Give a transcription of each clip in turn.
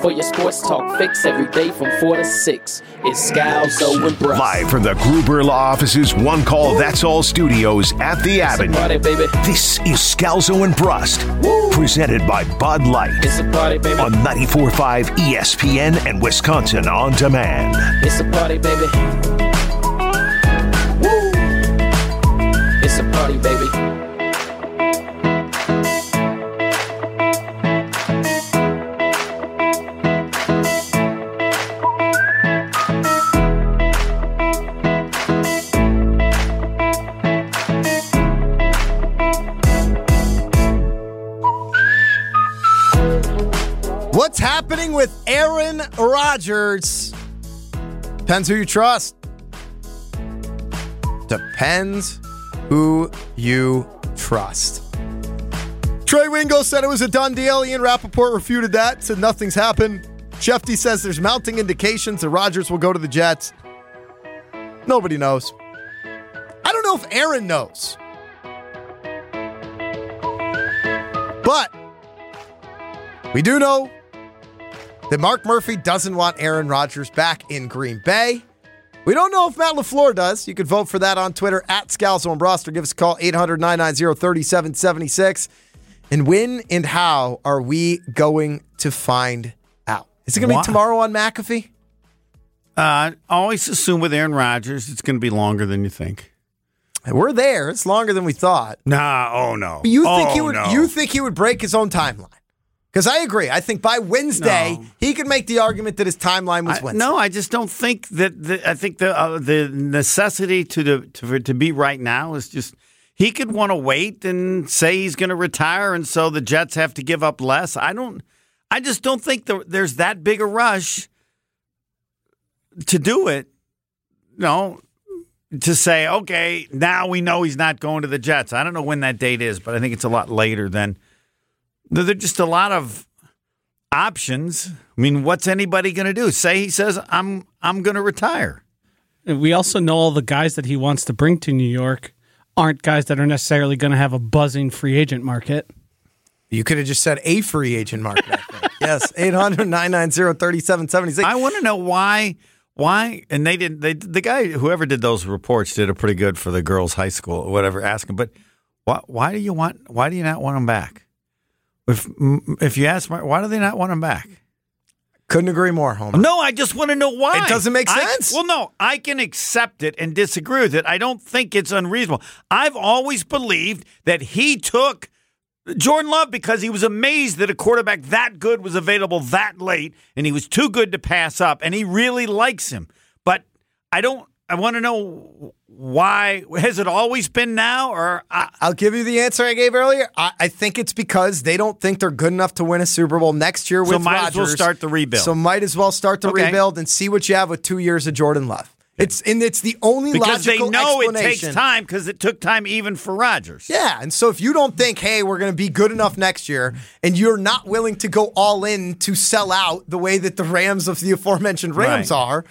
For your sports talk fix every day from 4 to 6, it's Scalzo and Brust. Live from the Gruber Law Office's One Call That's All studios at the Avenue. Party. This is Scalzo and Brust, presented by Bud Light It's a party, baby. on 94.5 ESPN and Wisconsin On Demand. It's a party, baby. Rodgers? Depends who you trust. Depends who you trust. Trey Wingo said it was a done deal. Ian Rapoport refuted that, said nothing's happened. Shefty says there's mounting indications that Rodgers will go to the Jets. Nobody knows. I don't know if Aaron knows. But we do know that Mark Murphy doesn't want Aaron Rodgers back in Green Bay. We don't know if Matt LaFleur does. You can vote for that on Twitter at Scalzo and Broster. Give us a call, 800 990 3776. And when and how are we going to find out? Is it going to be tomorrow on McAfee? Uh, always assume with Aaron Rodgers, it's going to be longer than you think. We're there. It's longer than we thought. Nah, oh no. You think oh, he would? No. You think he would break his own timeline? Because I agree. I think by Wednesday No. he could make the argument that his timeline was I- Wednesday. no, I just don't think that. The, I think the uh, the necessity to the to, for to be right now is just he could want to wait and say he's going to retire, and so the Jets have to give up less. I don't. I just don't think the, there's that big a rush to do it. No, to say okay, now we know he's not going to the Jets. I don't know when that date is, but I think it's a lot later than. There are just a lot of options. I mean, what's anybody going to do? Say he says I'm I'm going to retire. We also know all the guys that he wants to bring to New York aren't guys that are necessarily going to have a buzzing free agent market. You could have just said a free agent market, yes, 800 990 3776. I want to know why why and they didn't they the guy whoever did those reports did a pretty good for the girls high school or whatever asking but why why do you want why do you not want him back? If if you ask Mark, why do they not want him back? Couldn't agree more, Homer. No, I just want to know why. It doesn't make I- sense. well, no, I can accept it and disagree with it. I don't think it's unreasonable. I've always believed that he took Jordan Love because he was amazed that a quarterback that good was available that late and he was too good to pass up and he really likes him. But I don't I want to know why has it always been now or I, I'll give you the answer I gave earlier. I, I think it's because they don't think they're good enough to win a Super Bowl next year with So might as well start the rebuild. So might as well start the Okay. rebuild and see what you have with two years of Jordan Love. It's and it's the only because they logical know it takes explanation. time because it took time even for Rodgers. Yeah, and so if you don't think, hey, we're going to be good enough next year, and you're not willing to go all in to sell out the way that the Rams of the aforementioned Rams Right. are,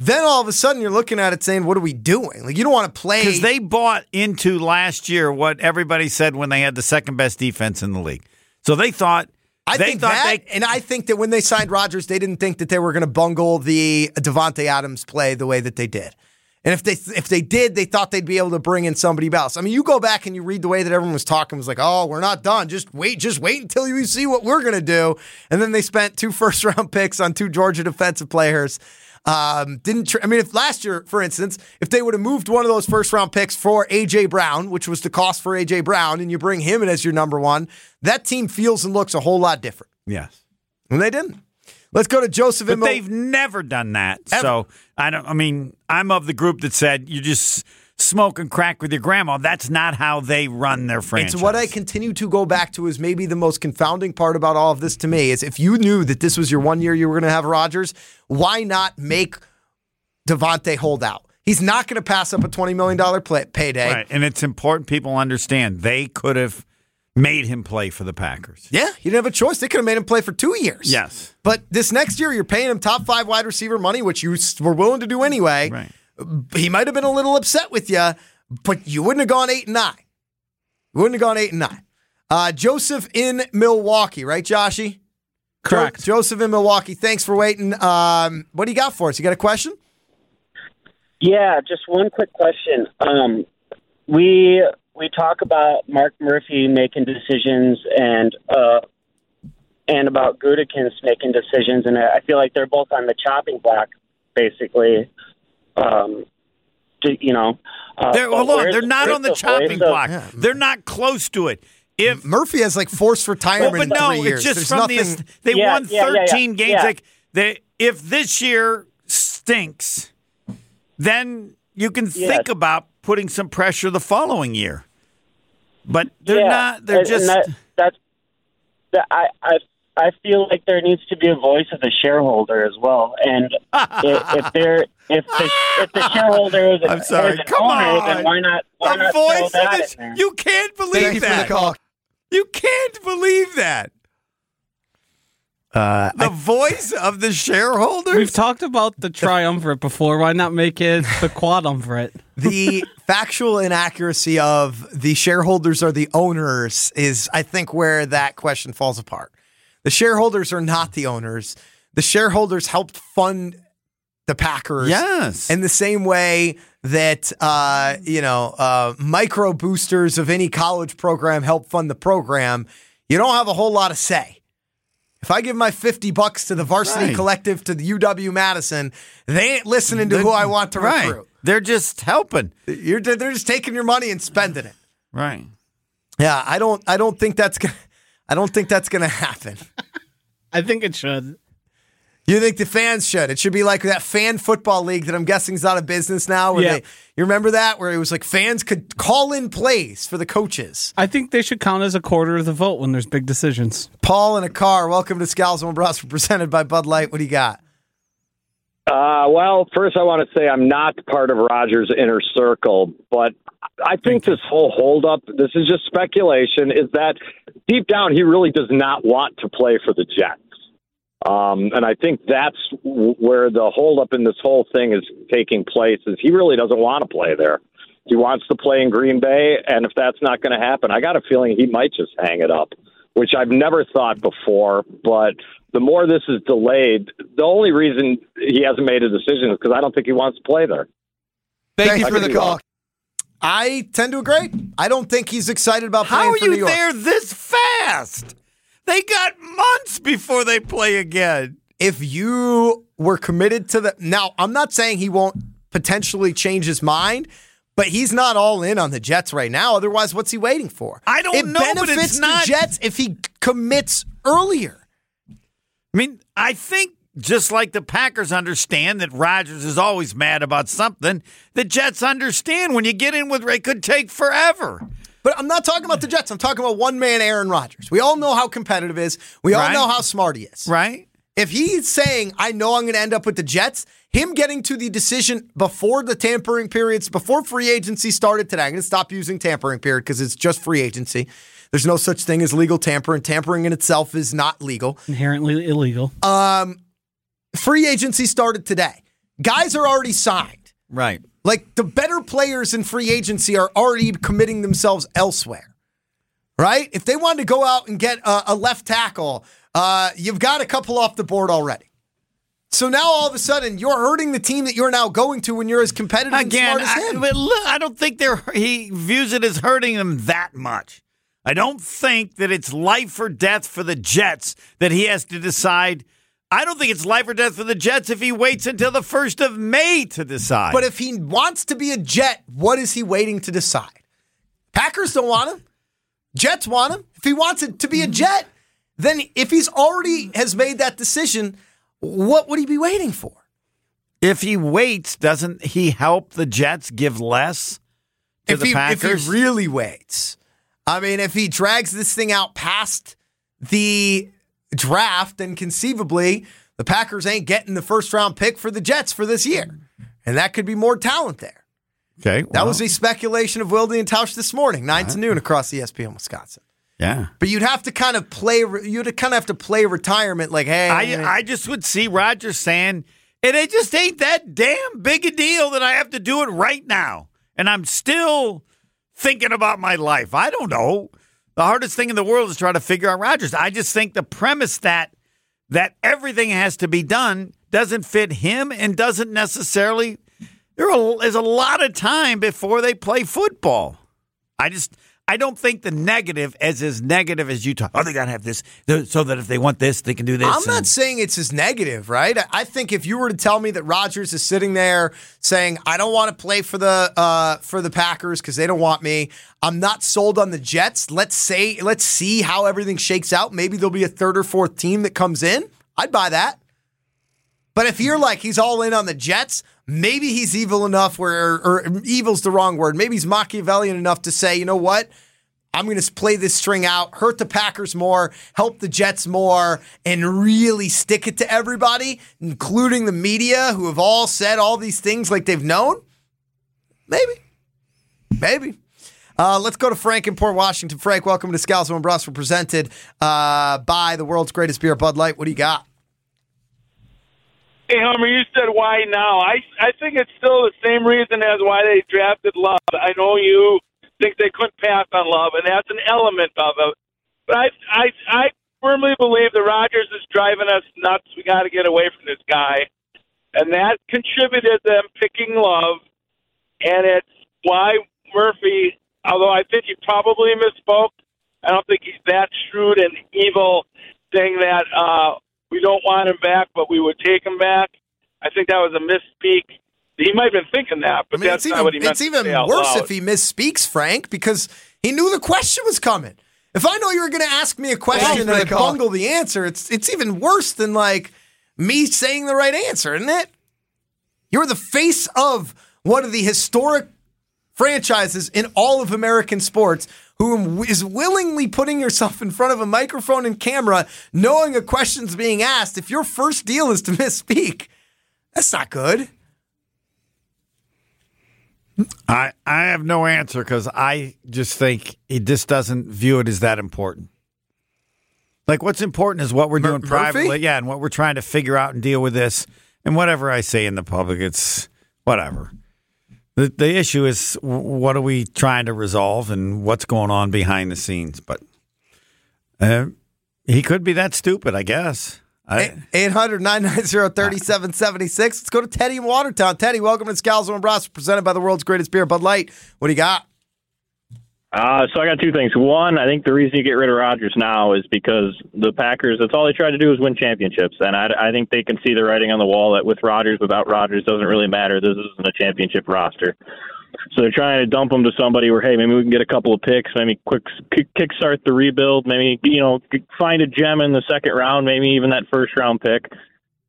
then all of a sudden you're looking at it saying, what are we doing? Like you don't want to play. Because they bought into last year what everybody said when they had the second best defense in the league. So they thought I they think thought that, they and I think that when they signed Rodgers, they didn't think that they were going to bungle the Davante Adams play the way that they did. And if they if they did, they thought they'd be able to bring in somebody else. I mean, you go back and you read the way that everyone was talking it was like, "Oh, we're not done. Just wait, just wait until you see what we're going to do." And then they spent two first round picks on two Georgia defensive players. Um, didn't tr- I mean if last year, for instance, if they would have moved one of those first round picks for AJ Brown, which was the cost for AJ Brown, and you bring him in as your number one, that team feels and looks a whole lot different. yes. And they didn't. Let's go to Joseph But Mil- they've never done that. Ever. So I don't I mean, I'm of the group that said you just smoke and crack with your grandma. That's not how they run their franchise. It's what I continue to go back to is maybe the most confounding part about all of this to me is if you knew that this was your one year you were going to have Rodgers, why not make Davante hold out? He's not going to pass up a $20 million play- payday. Right. And it's important people understand they could have made him play for the Packers. Yeah, he didn't have a choice. They could have made him play for two years. Yes. But this next year, you're paying him top five wide receiver money, which you were willing to do anyway. Right. He might have been a little upset with you, but you wouldn't have gone eight and nine. You wouldn't have gone eight and nine. Uh, Joseph in Milwaukee, right, Joshy? Jo- Correct. Joseph in Milwaukee. Thanks for waiting. Um, what do you got for us? You got a question? Yeah, just one quick question. Um, we we talk about Mark Murphy making decisions and uh, and about Gutekunst making decisions, and I feel like they're both on the chopping block, basically. Um, to, you know, uh, They're, but hold on. They're not on the the chopping voice block. Yeah. They're not close to it. If Murphy has like forced retirement well, but in no, three years. it's just There's from nothing. the they Yeah, won yeah, yeah, yeah. 13 games. Yeah. Like they, if this year stinks, then you can Yes. think about putting some pressure the following year. But they're Yeah, not. They're and- just. and that, that's that I, I I feel like there needs to be a voice of the shareholder as well, and if, if there if the if the shareholder is, I'm sorry. is Come owner, on. then why not why a not voice of that this. You can't Thank believe you for that. the call. You can't believe that. Uh, The voice of the shareholders. We've talked about the triumvirate before. Why not make it the quadumvirate? the factual inaccuracy of the shareholders are the owners is, I think, where that question falls apart. The shareholders are not the owners. The shareholders helped fund the Packers. Yes. In the same way that, uh, you know, uh, micro boosters of any college program help fund the program, you don't have a whole lot of say. If I give my 50 bucks to the varsity Right. collective to the UW Madison, they ain't listening to who I want to right. recruit. They're just helping. You're they're just taking your money and spending it. Right. Yeah, I don't I don't think that's gonna I don't think that's gonna happen. I think it should. You think the fans should? It should be like that fan football league that I'm guessing is out of business now. Where Yeah. they, you remember that where it was like fans could call in plays for the coaches. I think they should count as a quarter of the vote when there's big decisions. Paul in a car. Welcome to Scalzo and Brust, presented by Bud Light. What do you got? Uh, well, first I want to say I'm not part of Rodgers' inner circle, but I think this whole holdup, this is just speculation, is that deep down he really does not want to play for the Jets. Um, and I think that's where the holdup in this whole thing is taking place. Is he really doesn't want to play there? He wants to play in Green Bay, and if that's not going to happen, I got a feeling he might just hang it up, which I've never thought before. But the more this is delayed, the only reason he hasn't made a decision is because I don't think he wants to play there. Thank, Thank you you. for the call. I tend to agree. I don't think he's excited about playing How are for New you York. there this fast? They got months before they play again. if you were committed to the now, I'm not saying he won't potentially change his mind, but he's not all in on the Jets right now. Otherwise, what's he waiting for? I don't it know, but benefits it's not- the Jets if he commits earlier. I mean, I think just like the Packers understand that Rodgers is always mad about something, the Jets understand when you get in with Ray, it could take forever. But I'm not talking about the Jets. I'm talking about one man Aaron Rodgers. We all know how competitive he is. We all Right. know how smart he is. Right? If he's saying, I know I'm going to end up with the Jets, him getting to the decision before the tampering periods, before free agency started today, I'm going to stop using tampering period because it's just free agency. There's no such thing as legal tampering. Tampering in itself is not legal. Inherently illegal. Free agency started today. Guys are already signed. Right. Like the better players in free agency are already committing themselves elsewhere, right? If they wanted to go out and get a, a left tackle, uh, you've got a couple off the board already. So now all of a sudden you're hurting the team that you're now going to when you're as competitive Again, and smart as I, but look, I don't think they're he views it as hurting them that much. I don't think that it's life or death for the Jets that he has to decide. I don't think it's life or death for the Jets if he waits until the first of May to decide. but if he wants to be a Jet, what is he waiting to decide? Packers don't want him. Jets want him. If he wants it to be a mm-hmm. Jet, then if he's already has made that decision, what would he be waiting for? if he waits, doesn't he help the Jets give less to if the he, Packers? If he really waits, I mean, if he drags this thing out past the draft, then conceivably the Packers ain't getting the first round pick for the Jets for this year, and that could be more talent there. okay, That was a speculation of Wilde and Tausch this morning, 9 to noon across ESPN Wisconsin. Yeah. But you'd have to kind of play. You'd kind of have to play retirement. Like, hey, I, I just would see Rodgers saying, and it just ain't that damn big a deal that I have to do it right now. And I'm still thinking about my life. I don't know. The hardest thing in the world is trying to figure out Rodgers. I just think the premise that that everything has to be done doesn't fit him and doesn't necessarily. there is a lot of time before they play football. I just I don't think the negative is as negative as you talk. Oh, they gotta have this so that if they want this, they can do this. I'm not and- saying it's as negative, right? I- I think if you were to tell me that Rodgers is sitting there saying, "I don't want to play for the uh, for the Packers because they don't want me," I'm not sold on the Jets. Let's say, let's see how everything shakes out. Maybe there'll be a third or fourth team that comes in. I'd buy that. But if you're like he's all in on the Jets, maybe he's evil enough where, or evil's the wrong word. Maybe he's Machiavellian enough to say, you know what? I'm going to play this string out, hurt the Packers more, help the Jets more, and really stick it to everybody, including the media who have all said all these things like they've known. Maybe. Maybe. Uh, let's go to Frank in Port Washington. Frank, welcome to Scalzo and. We're presented uh, by the world's greatest beer, Bud Light. What do you got? Hey, Hummer, you said why now? I I think it's still the same reason as why they drafted Love. I know you think they couldn't pass on Love, and that's an element of it. But I I I firmly believe that Rodgers is driving us nuts. We got to get away from this guy, and that contributed them picking Love, and it's why Murphy. Although I think he probably misspoke, I don't think he's that shrewd and evil, saying that. uh we don't want him back, but we would take him back. I think that was a misspeak. He might have been thinking that, I but mean, that's it's not even, what he meant it's to even say out worse loud. if he misspeaks, Frank, because he knew the question was coming. If I know you were going to ask me a question and I bungle the answer, it's it's even worse than like me saying the right answer, isn't it? You're the face of one of the historic franchises in all of American sports who is willingly putting yourself in front of a microphone and camera knowing a question's being asked. If your first deal is to misspeak, that's not good. I, I have no answer because I just think he just doesn't view it as that important. Like, what's important is what we're doing Murphy? privately. Yeah, and what we're trying to figure out and deal with this. And whatever I say in the public, it's whatever. The, the issue is what are we trying to resolve and what's going on behind the scenes. But uh, he could be that stupid, I guess. I, 800 990 3776. Let's go to Teddy in Watertown. Teddy, welcome to Scalzo and Brust, presented by the world's greatest beer, Bud Light. What do you got? Uh, so I got two things. One, I think the reason you get rid of Rodgers now is because the Packers. That's all they tried to do is win championships, and I, I think they can see the writing on the wall that with Rodgers, without Rodgers, doesn't really matter. This isn't a championship roster. So they're trying to dump him to somebody where, hey, maybe we can get a couple of picks, maybe quick kick kickstart the rebuild, maybe you know find a gem in the second round, maybe even that first round pick.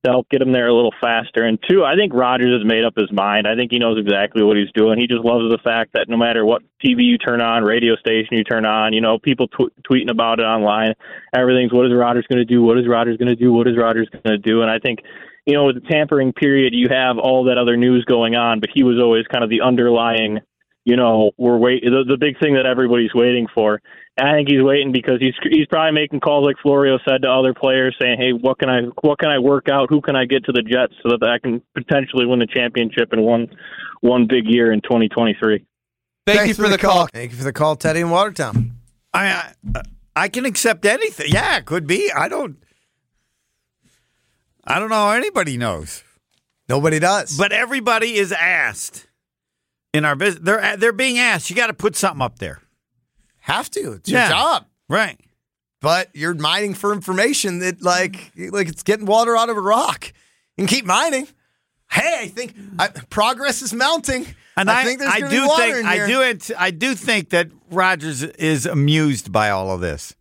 That'll get him there a little faster. And two, I think Rodgers has made up his mind. I think he knows exactly what he's doing. He just loves the fact that no matter what TV you turn on, radio station you turn on, you know, people tw- tweeting about it online, everything's what is Rodgers going to do? What is Rodgers going to do? What is Rodgers going to do? And I think you know, with the tampering period, you have all that other news going on, but he was always kind of the underlying, you know, we're wait the, the big thing that everybody's waiting for. And I think he's waiting because he's he's probably making calls like Florio said to other players, saying, "Hey, what can I what can I work out? Who can I get to the Jets so that I can potentially win the championship in one one big year in 2023." Thank Thanks you for the call. Thank you for the call, Teddy in Watertown. I, I I can accept anything. Yeah, it could be. I don't. I don't know. how Anybody knows, Nobody does. but everybody is asked in our business. They're they're being asked. You got to put something up there, have to. It's your Yeah. job. right? But you're mining for information that like like it's getting water out of a rock. You can keep mining. Hey, I think I, progress is mounting. And I, think there's I do be water think in I do ant- I do think that Rodgers is amused by all of this.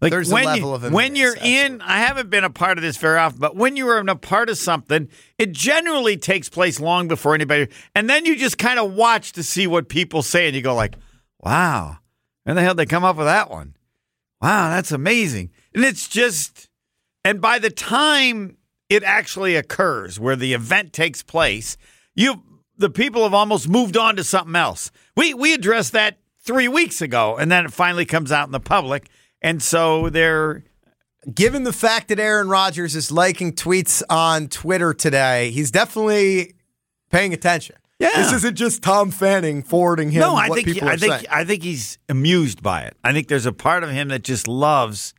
Like There's a when level you, of when you're in, I haven't been a part of this very often, but when you are in a part of something, it generally takes place long before anybody, and then you just kind of watch to see what people say, and you go like, "Wow, where the hell did they come up with that one? Wow, that's amazing!" And it's just, and by the time it actually occurs, where the event takes place, you the people have almost moved on to something else. We we addressed that three weeks ago, and then it finally comes out in the public, and so they're Given the fact that Aaron Rodgers is liking tweets on Twitter today, he's definitely paying attention. Yeah. This isn't just Tom Fanning forwarding him. no. I think people I think saying. I think he's amused by it. I think there's a part of him that just loves,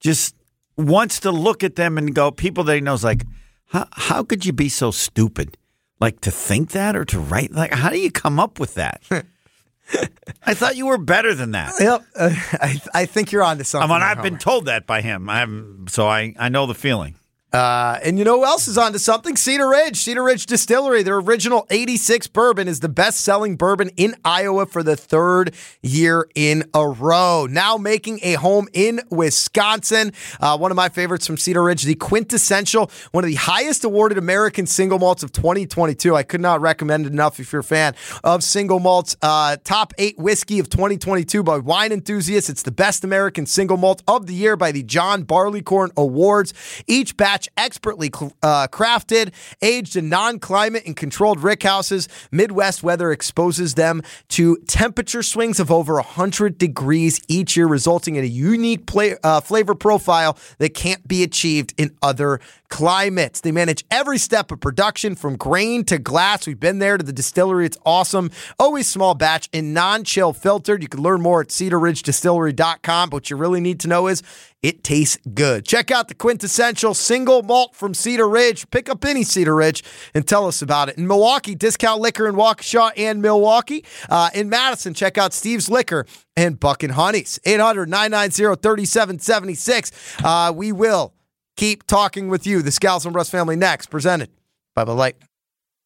just wants to look at them and go. People that he knows, like, how how could you be so stupid? Like to think that or to write? Like, how do you come up with that? I thought you were better than that. Yep, uh, I, I think you're on onto something. I mean, I've been told that by him. I'm so I I know the feeling. Uh, and you know who else is onto something? Cedar Ridge. Cedar Ridge Distillery. Their original 86 bourbon is the best selling bourbon in Iowa for the third year in a row. Now making a home in Wisconsin. Uh, one of my favorites from Cedar Ridge, the quintessential, one of the highest awarded American single malts of 2022. I could not recommend it enough if you're a fan of single malts. Uh, top eight whiskey of 2022 by wine enthusiasts. It's the best American single malt of the year by the John Barleycorn Awards. Each batch expertly uh, crafted, aged in non-climate and controlled rickhouses. Midwest weather exposes them to temperature swings of over 100 degrees each year, resulting in a unique play, uh, flavor profile that can't be achieved in other climates. They manage every step of production from grain to glass. We've been there to the distillery. It's awesome. Always small batch and non-chill filtered. You can learn more at cedarridgedistillery.com. But what you really need to know is it tastes good. Check out the quintessential single malt from Cedar Ridge. Pick up any Cedar Ridge and tell us about it. In Milwaukee, Discount Liquor in Waukesha and Milwaukee. Uh, in Madison, check out Steve's Liquor and Buck and Honeys. 800 990 3776. Uh, We will keep talking with you. The Scals and Russ family next, presented by the Light.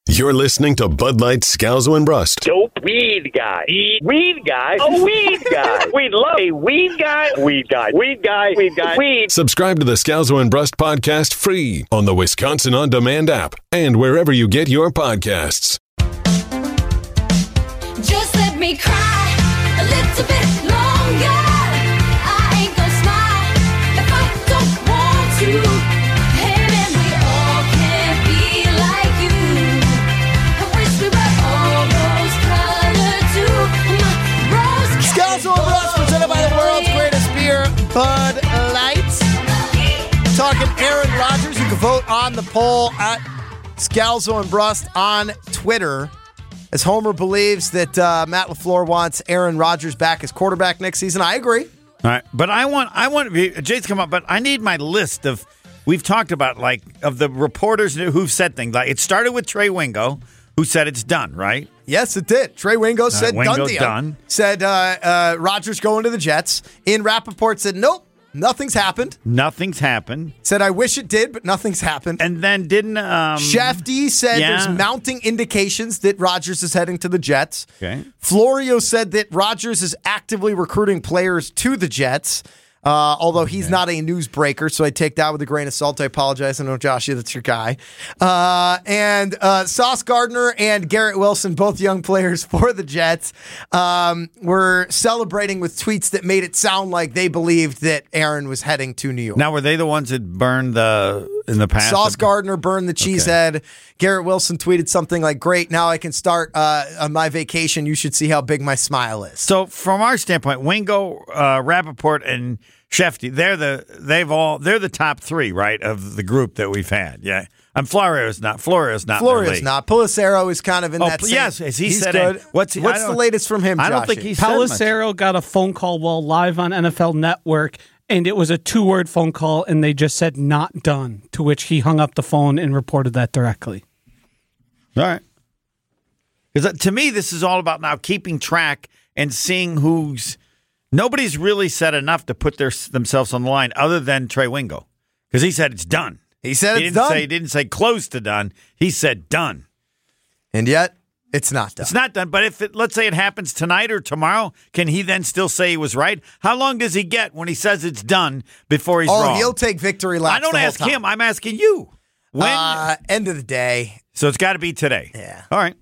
You're listening to Bud Light Scalzo and Brust. Dope weed guy. E- weed guy. A weed guy. we love a weed guy. Weed guy. Weed guy. Weed guy. Weed. Subscribe to the Scalzo and Brust podcast free on the Wisconsin On Demand app and wherever you get your podcasts. Just let me cry Aaron Rodgers. You can vote on the poll at Scalzo and Brust on Twitter. As Homer believes that uh, Matt LaFleur wants Aaron Rodgers back as quarterback next season, I agree. All right, but I want I want Jay's come up, but I need my list of we've talked about like of the reporters who've said things like it started with Trey Wingo, who said it's done, right? Yes, it did. Trey Wingo said Wingo's done Said uh, uh, Rodgers going to the Jets. In Rapoport said nope, nothing's happened. Nothing's happened, Said I wish it did, but nothing's happened. and then didn't um, Shefty said yeah. there's mounting indications that Rodgers is heading to the Jets. Okay. Florio said that Rodgers is actively recruiting players to the Jets. Uh, although he's not a newsbreaker, so I take that with a grain of salt. I apologize. I know, Josh, that's your guy. Uh, and uh, Sauce Gardner and Garrett Wilson, both young players for the Jets, um, were celebrating with tweets that made it sound like they believed that Aaron was heading to New York. Now were they the ones that burned the in the past? Sauce Gardner burned the cheesehead. Garrett Wilson tweeted something like, "Great, now I can start uh, on my vacation. You should see how big my smile is." So from our standpoint, Wingo, uh, Rapoport, and Shefty, they're the they've all they're the top three, right, of the group that we've had. Yeah. And Florio's not. Florio's not. in their Florio's not. Pelissero is kind of in Oh, that. same- yes, as he he's said good. What's he- what's the latest from him? I don't Joshy? think he's said. Pelissero got a phone call while live on NFL Network, and it was a two word phone call, and they just said not done, to which he hung up the phone and reported that directly. All right. Because to me, this is all about now keeping track and seeing who's. Nobody's really said enough to put their themselves on the line other than Trey Wingo, because he said it's done. He said he it's didn't done. Say, he didn't say close to done. He said done. and yet it's not done. It's not done. But if it, let's say it happens tonight or tomorrow, can he then still say he was right? How long does he get when he says it's done before he's oh, wrong? he'll take victory laps. I don't ask him. I'm asking you. When? Uh, end of the day, so it's got to be today. Yeah. All right.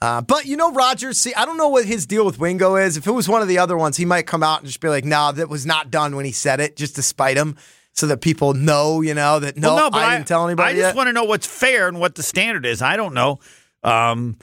Uh, but you know, Rodgers, see, I don't know what his deal with Wingo is. If it was one of the other ones, he might come out and just be like, nah, that was not done when he said it, just to spite him so that people know, you know, that no, Well, no, but I didn't tell anybody I just yet. want to know what's fair and what the standard is. I don't know. Um,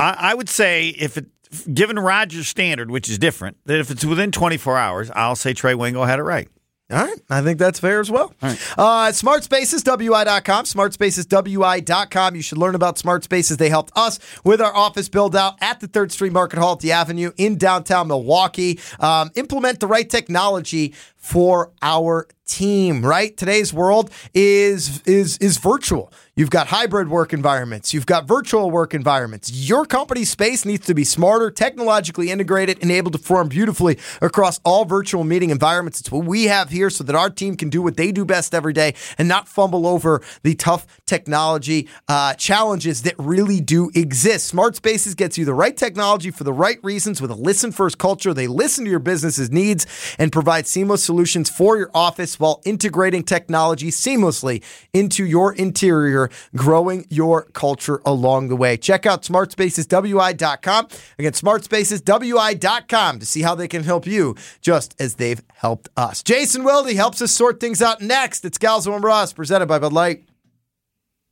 I, I would say if it given Rodgers' standard, which is different, that if it's within 24 hours, I'll say Trey Wingo had it right. All right. I think that's fair as well. Uh, SmartSpacesWI.com. SmartSpacesWI.com. You should learn about Smart Spaces. They helped us with our office build out at the 3rd Street Market Hall at the Avenue in downtown Milwaukee. Um, implement the right technology for our team, right? Today's world is is is virtual. You've got hybrid work environments, you've got virtual work environments. Your company's space needs to be smarter, technologically integrated, and able to perform beautifully across all virtual meeting environments. It's what we have here so that our team can do what they do best every day and not fumble over the tough technology uh, challenges that really do exist. Smart Spaces gets you the right technology for the right reasons with a listen first culture. They listen to your business's needs and provide seamless solutions for your office while integrating technology seamlessly into your interior, growing your culture along the way. Check out smartspaceswi.com. Again, smartspaceswi.com to see how they can help you just as they've helped us. Jason Wilde helps us sort things out next. It's Scalzo and Ross, presented by Bud Light.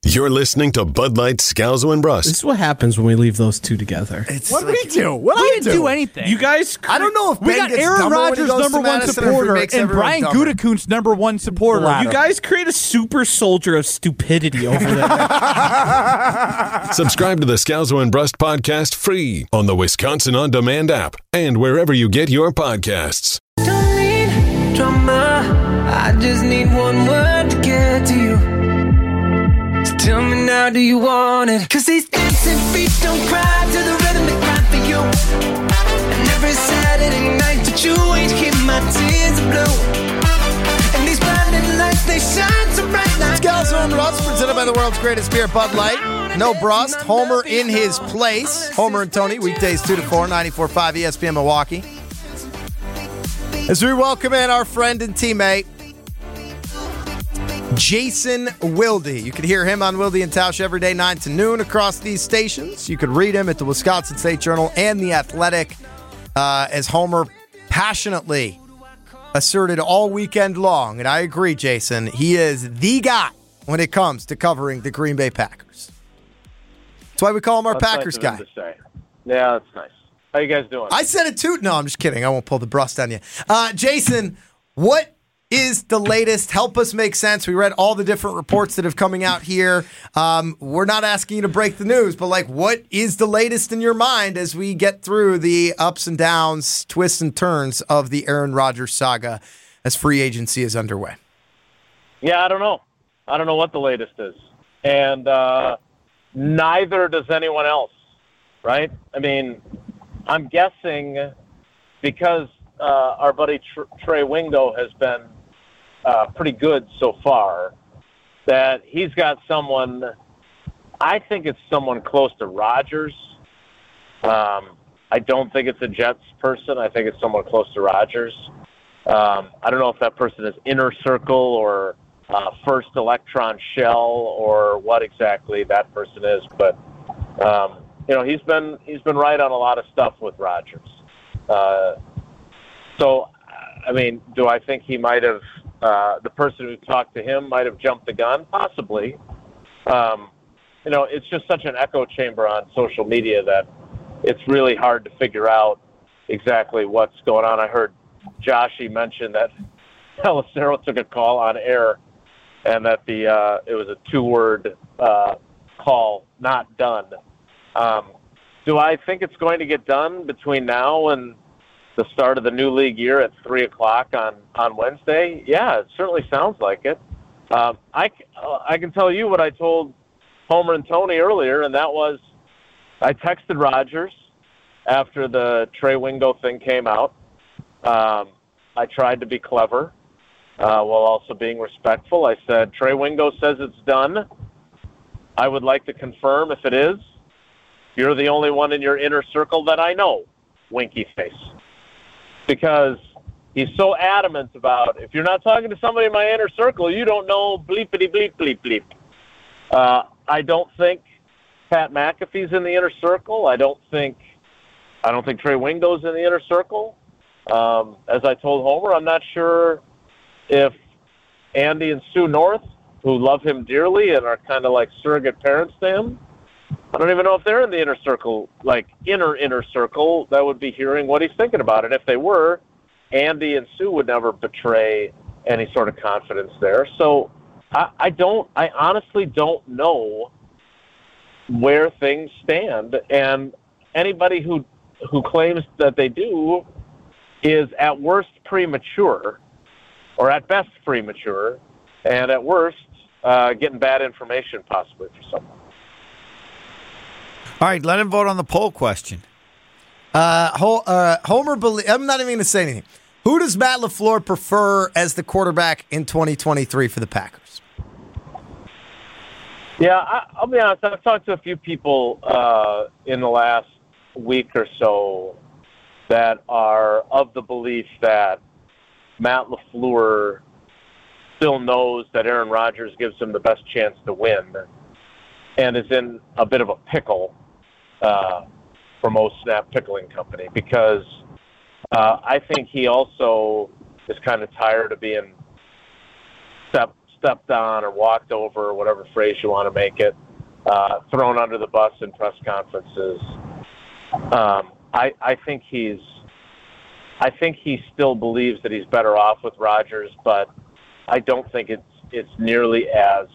You're listening to Bud Light Scalzo and Brust. This is what happens when we leave those two together. It's what did we do? What we didn't do anything. You guys, I don't know if we Ben got gets Aaron dumber Rodgers number one Madison or if he supporter and Brian dumber. Gutekunst number one supporter. you guys create a super soldier of stupidity over there. Subscribe to the Scalzo and Brust podcast free on the Wisconsin On Demand app and wherever you get your podcasts. Don't need drama. I just need one word to get to you. So tell me now, do you want it? Cause these dancing feet don't cry to the rhythm they cry for you. And every Saturday night that you ain't keep my tears blue. And these blinding lights, they shine so bright like Scalzo and Brust, presented by the world's greatest beer, Bud Light. No Brust, Homer in his place. Homer and Tony, weekdays 2 to 4, 94.5 ESPN Milwaukee. As we welcome in our friend and teammate, Jason Wilde. You can hear him on Wilde and Tausch every day, 9 to noon across these stations. You could read him at the Wisconsin State Journal and The Athletic uh, as Homer passionately asserted all weekend long. And I agree, Jason. He is the guy when it comes to covering the Green Bay Packers. That's why we call him our That's Packers him guy. Yeah, that's nice. How you guys doing? I said it too. No, I'm just kidding. I won't pull the brust on you. Uh, Jason, what is the latest? Help us make sense. We read all the different reports that have coming out here. Um, we're not asking you to break the news, but like, what is the latest in your mind as we get through the ups and downs, twists and turns of the Aaron Rodgers saga as free agency is underway? Yeah, I don't know. I don't know what the latest is, and uh, neither does anyone else. Right? I mean, I'm guessing because uh, our buddy Tr- Trey Wingo has been uh, pretty good so far that he's got someone. I think it's someone close to Rodgers. Um, I don't think it's a Jets person. I think it's someone close to Rodgers. Um, I don't know if that person is inner circle or uh, first electron shell or what exactly that person is, but um, you know he's been he's been right on a lot of stuff with Rodgers. Uh, so, I mean, do I think he might have uh, the person who talked to him might have jumped the gun? Possibly. Um, you know, it's just such an echo chamber on social media that it's really hard to figure out exactly what's going on. I heard Joshy mention that Pelissero took a call on air and that the uh, it was a two-word uh, call, not done. Um, do I think it's going to get done between now and the start of the new league year at three o'clock on on Wednesday? Yeah, it certainly sounds like it. Um, I uh, I can tell you what I told Homer and Tony earlier, and that was I texted Rodgers after the Trey Wingo thing came out. Um, I tried to be clever uh, while also being respectful. I said, Trey Wingo says it's done. I would like to confirm if it is. You're the only one in your inner circle that I know, winky face. Because he's so adamant about if you're not talking to somebody in my inner circle, you don't know bleepity bleep bleep bleep. Uh, I don't think Pat McAfee's in the inner circle. I don't think I don't think Trey Wingo's in the inner circle. Um, as I told Homer, I'm not sure if Andy and Sue North, who love him dearly and are kind of like surrogate parents to him, I don't even know if they're in the inner circle, like inner inner circle, that would be hearing what he's thinking about it. If they were, Andy and Sue would never betray any sort of confidence there. So I, I don't, I honestly don't know where things stand, and anybody who who claims that they do is at worst premature, or at best premature, and at worst uh, getting bad information possibly for someone. All right, let him vote on the poll question. Uh, uh, Homer, I'm not even going to say anything. Who does Matt LaFleur prefer as the quarterback in 2023 for the Packers? Yeah, I, I'll be honest. I've talked to a few people uh, in the last week or so that are of the belief that Matt LaFleur still knows that Aaron Rodgers gives him the best chance to win and is in a bit of a pickle uh, for most Snap Pickling Company because uh, I think he also is kind of tired of being step, stepped on or walked over, or whatever phrase you want to make it, uh, thrown under the bus in press conferences. Um, I, I think he's, I think he still believes that he's better off with Rodgers, but I don't think it's it's nearly as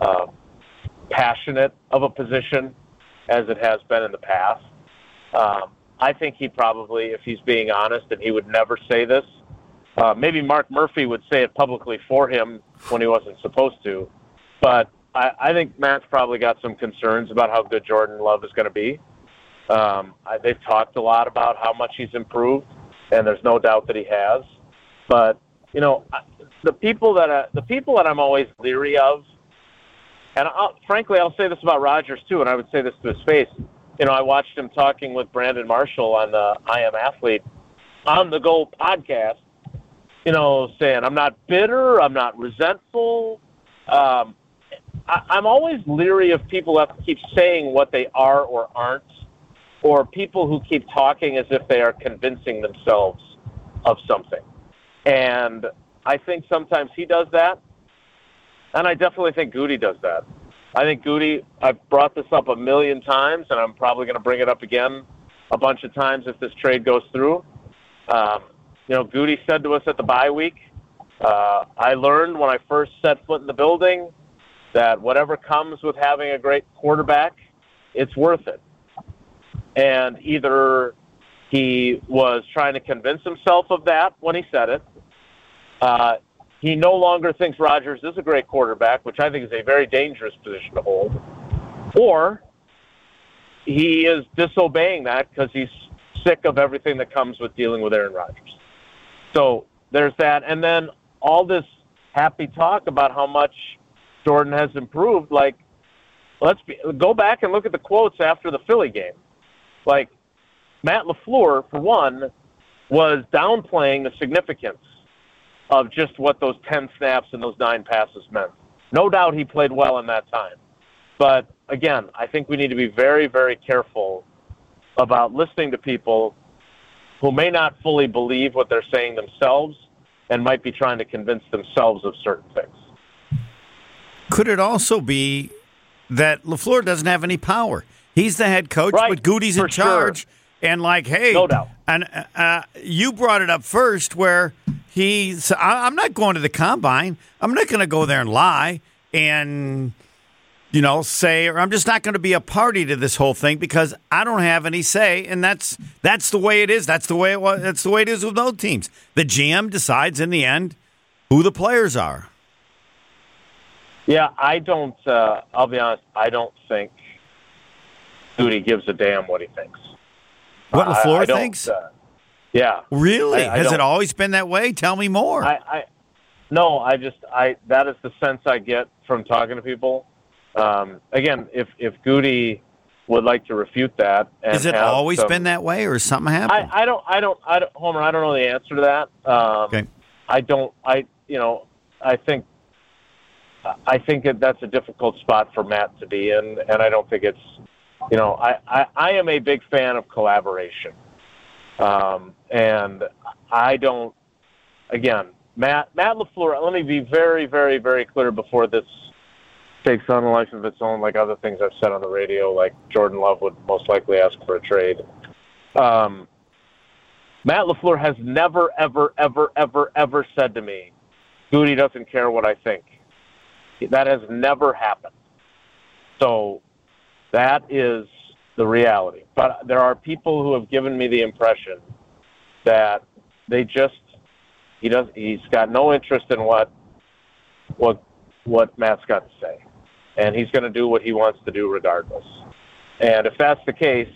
uh, passionate of a position as it has been in the past. Um, I think he probably, if he's being honest, and he would never say this. Uh, maybe Mark Murphy would say it publicly for him when he wasn't supposed to, but I, I think Matt's probably got some concerns about how good Jordan Love is going to be. Um, I, they've talked a lot about how much he's improved, and there's no doubt that he has. But you know, I- the people that I, the people that I'm always leery of, and I'll, frankly, I'll say this about Rodgers too, and I would say this to his face. You know, I watched him talking with Brandon Marshall on the I Am Athlete on the Goal podcast. You know, saying I'm not bitter, I'm not resentful. Um, I, I'm always leery of people that keep saying what they are or aren't, or people who keep talking as if they are convincing themselves of something. And I think sometimes he does that. And I definitely think Goody does that. I think Goody, I've brought this up a million times, and I'm probably going to bring it up again a bunch of times if this trade goes through. Um, you know, Goody said to us at the bye week, uh, I learned when I first set foot in the building that whatever comes with having a great quarterback, it's worth it. And either he was trying to convince himself of that when he said it. Uh, he no longer thinks Rodgers is a great quarterback, which I think is a very dangerous position to hold. Or he is disobeying that because he's sick of everything that comes with dealing with Aaron Rodgers. So there's that. And then all this happy talk about how much Jordan has improved. Like, let's be, go back and look at the quotes after the Philly game. Like, Matt LaFleur, for one, was downplaying the significance of just what those 10 snaps and those nine passes meant. No doubt he played well in that time. But again, I think we need to be very, very careful about listening to people who may not fully believe what they're saying themselves and might be trying to convince themselves of certain things. Could it also be that LaFleur doesn't have any power? He's the head coach, but Goody's in for sure. charge. And like, hey, No doubt. And uh, you brought it up first, where he's. I, I'm not going to the combine. I'm not going to go there and lie and you know say, or I'm just not going to be a party to this whole thing because I don't have any say, and that's that's the way it is. That's the way it was. That's the way it is with both teams. The GM decides in the end who the players are. Yeah, I don't. Uh, I'll be honest. I don't think Goody gives a damn what he thinks. What LaFleur I don't, thinks? Uh, yeah. Really? I- I Has it always been that way? Tell me more. I, I no, I just I that is the sense I get from talking to people. Um, again, if if Goody would like to refute that, and Has it always some- been that way, or has something happened? I, I don't I don't I don't Homer. I don't know the answer to that. Um, Okay. I don't. I you know I think I think that that's a difficult spot for Matt to be in, and I don't think it's you know I I, I am a big fan of collaboration, um, and I don't again Matt Matt LaFleur. Let me be very very very clear before this takes on a life of its own, like other things I've said on the radio, like Jordan Love would most likely ask for a trade. Um, Matt LaFleur has never, ever, ever, ever, ever said to me, Goody doesn't care what I think. That has never happened. So that is the reality. But there are people who have given me the impression that they just he does he's got no interest in what what what Matt's got to say. And he's going to do what he wants to do regardless. And if that's the case,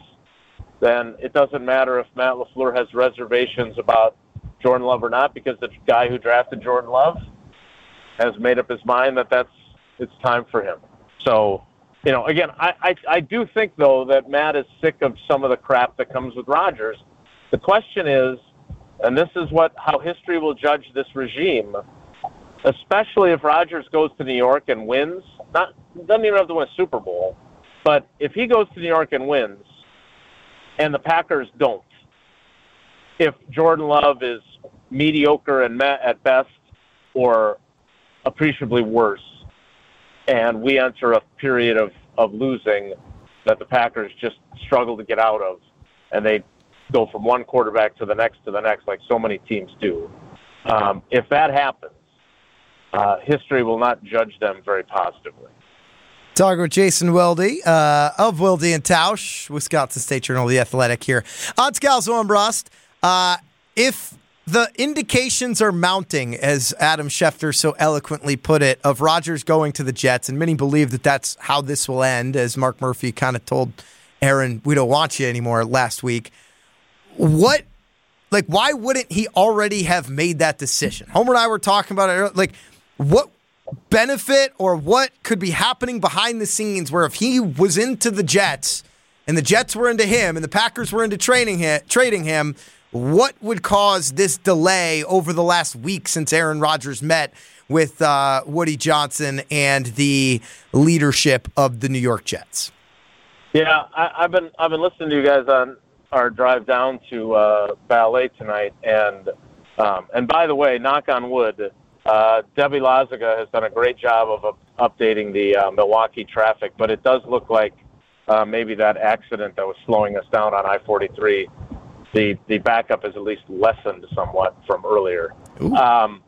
then it doesn't matter if Matt LaFleur has reservations about Jordan Love or not because the guy who drafted Jordan Love has made up his mind that that's it's time for him. So, you know, again, I, I I do think though that Matt is sick of some of the crap that comes with Rodgers. The question is, and this is what how history will judge this regime, especially if Rodgers goes to New York and wins. Not doesn't even have to win a Super Bowl, but if he goes to New York and wins, and the Packers don't, if Jordan Love is mediocre and at best, or appreciably worse, and we enter a period of, of losing that the Packers just struggle to get out of, and they go from one quarterback to the next to the next, like so many teams do. Um, if that happens, uh, history will not judge them very positively. Talking with Jason Wilde uh, of Wilde and Tausch, Wisconsin State Journal, The Athletic here. On Scalzo and Brust, uh, if the indications are mounting, as Adam Schefter so eloquently put it, of Rodgers going to the Jets, and many believe that that's how this will end, as Mark Murphy kind of told Aaron, we don't want you anymore last week. What, like, why wouldn't he already have made that decision? Homer and I were talking about it. Like, what benefit or what could be happening behind the scenes where if he was into the Jets and the Jets were into him and the Packers were into training him, trading him, what would cause this delay over the last week since Aaron Rodgers met with uh, Woody Johnson and the leadership of the New York Jets? Yeah, I, I've been I've been listening to you guys on our drive down to uh, ballet tonight, and um, and by the way, knock on wood, uh, Debbie Lazaga has done a great job of uh, updating the uh, Milwaukee traffic, but it does look like uh, maybe that accident that was slowing us down on I-43, the the backup is at least lessened somewhat from earlier. Um,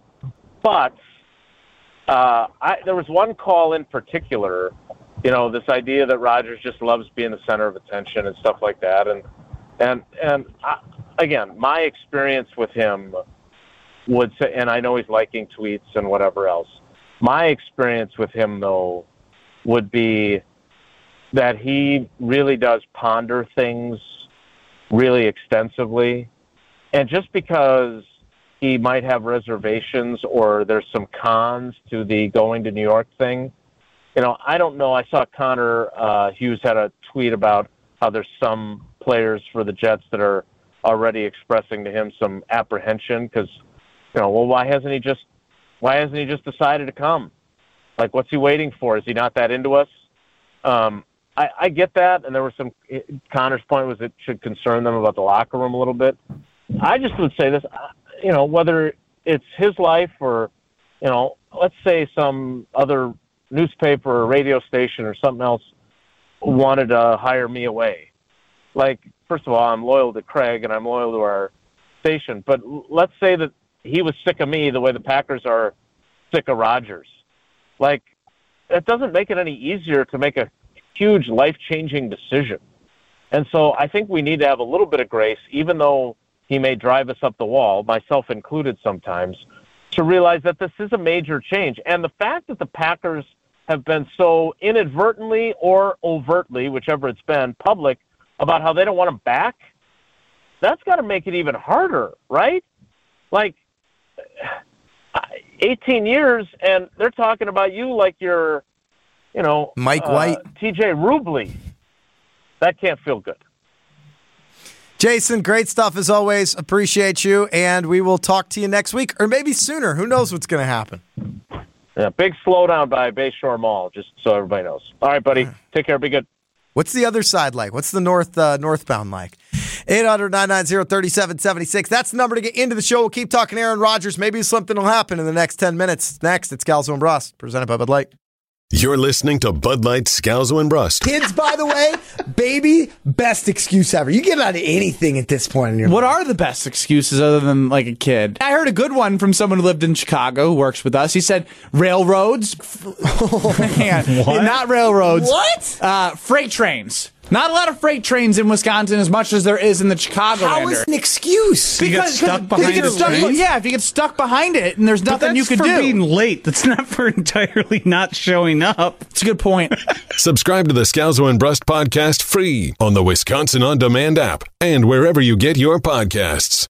but uh, I, there was one call in particular, you know, this idea that Rodgers just loves being the center of attention and stuff like that, and and and I, again, my experience with him would say, and I know he's liking tweets and whatever else. My experience with him, though, would be that he really does ponder things really extensively. And just because he might have reservations or there's some cons to the going to New York thing, you know, I don't know. I saw Connor uh, Hughes had a tweet about how there's some players for the Jets that are already expressing to him some apprehension because you know, well, why hasn't he just why hasn't he just decided to come? Like, what's he waiting for? Is he not that into us? Um, I, I get that, and there was some. Connor's point was it should concern them about the locker room a little bit. I just would say this, uh, you know, whether it's his life or, you know, let's say some other newspaper or radio station or something else wanted to hire me away. Like, first of all, I'm loyal to Craig and I'm loyal to our station, but let's say that he was sick of me the way the Packers are sick of Rodgers. Like, it doesn't make it any easier to make a huge life changing decision. And so I think we need to have a little bit of grace, even though he may drive us up the wall, myself included sometimes, to realize that this is a major change. And the fact that the Packers have been so inadvertently or overtly, whichever it's been, public about how they don't want him back, that's got to make it even harder, right? Like, 18 years, and they're talking about you like you're, you know, Mike uh, White. TJ Rubley. That can't feel good. Jason, great stuff as always. Appreciate you, and we will talk to you next week, or maybe sooner. Who knows what's going to happen? Yeah, big slowdown by Bayshore Mall, just so everybody knows. All right, buddy. Take care. Be good. What's the other side like? What's the north uh, northbound like? 800 990 3776. That's the number to get into the show. We'll keep talking Aaron Rodgers. Maybe something will happen in the next 10 minutes. Next, it's Scalzo and Brust, presented by Bud Light. You're listening to Bud Light Scalzo and Brust. Kids, by the way, baby, best excuse ever. You get out of anything at this point in your life. What life. are the best excuses other than like a kid? I heard a good one from someone who lived in Chicago who works with us. He said railroads. Hang on. Not railroads. What? Uh, freight trains. Not a lot of freight trains in Wisconsin as much as there is in the Chicago How is an excuse? You get stuck if you get stuck- train? Yeah, if you get stuck behind it and there's But nothing that's you can for do. being late. That's not for entirely not showing up. It's a good point. Subscribe to the Scalzo and Brust podcast free on the Wisconsin On Demand app and wherever you get your podcasts.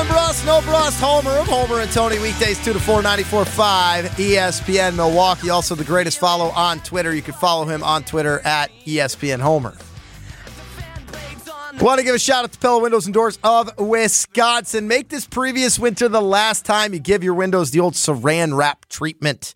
And Brust, no Brust, Homer of Homer and Tony weekdays 2 to 4, 94.5, ESPN Milwaukee. Also the greatest follow on Twitter. You can follow him on Twitter at ESPN Homer. Want to give a shout out to Pella Windows and Doors of Wisconsin. Make this previous winter the last time you give your windows the old saran wrap treatment.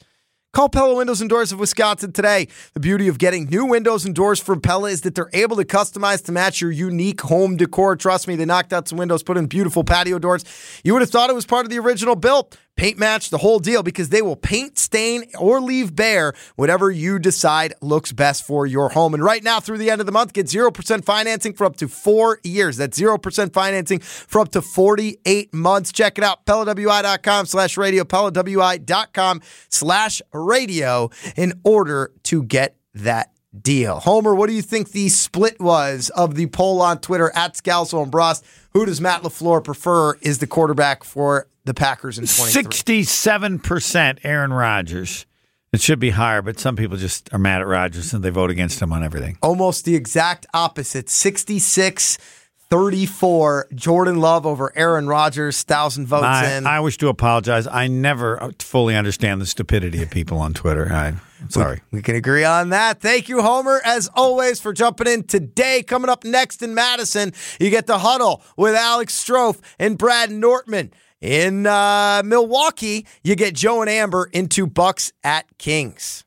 Call Pella Windows and Doors of Wisconsin today. The beauty of getting new windows and doors from Pella is that they're able to customize to match your unique home decor. Trust me, they knocked out some windows, put in beautiful patio doors. You would have thought it was part of the original build. Paint match, the whole deal, because they will paint, stain, or leave bare whatever you decide looks best for your home. And right now, through the end of the month, get 0% financing for up to four years. That's 0% financing for up to 48 months. Check it out, PellaWI.com slash radio, PellaWI.com slash radio in order to get that deal. Homer, what do you think the split was of the poll on Twitter at Scalzo and Brust? Who does Matt LaFleur prefer is the quarterback for the Packers in 23? Sixty-seven percent Aaron Rodgers. It should be higher, but some people just are mad at Rodgers and they vote against him on everything. Almost the exact opposite. 66 34. Jordan Love over Aaron Rodgers. Thousand votes I, in. I wish to apologize. I never fully understand the stupidity of people on Twitter. I, I'm sorry. We can agree on that. Thank you, Homer, as always, for jumping in today. Coming up next in Madison, you get the huddle with Alex Strofe and Brad Nortman. In uh, Milwaukee, you get Joe and Amber into Bucks at Kings.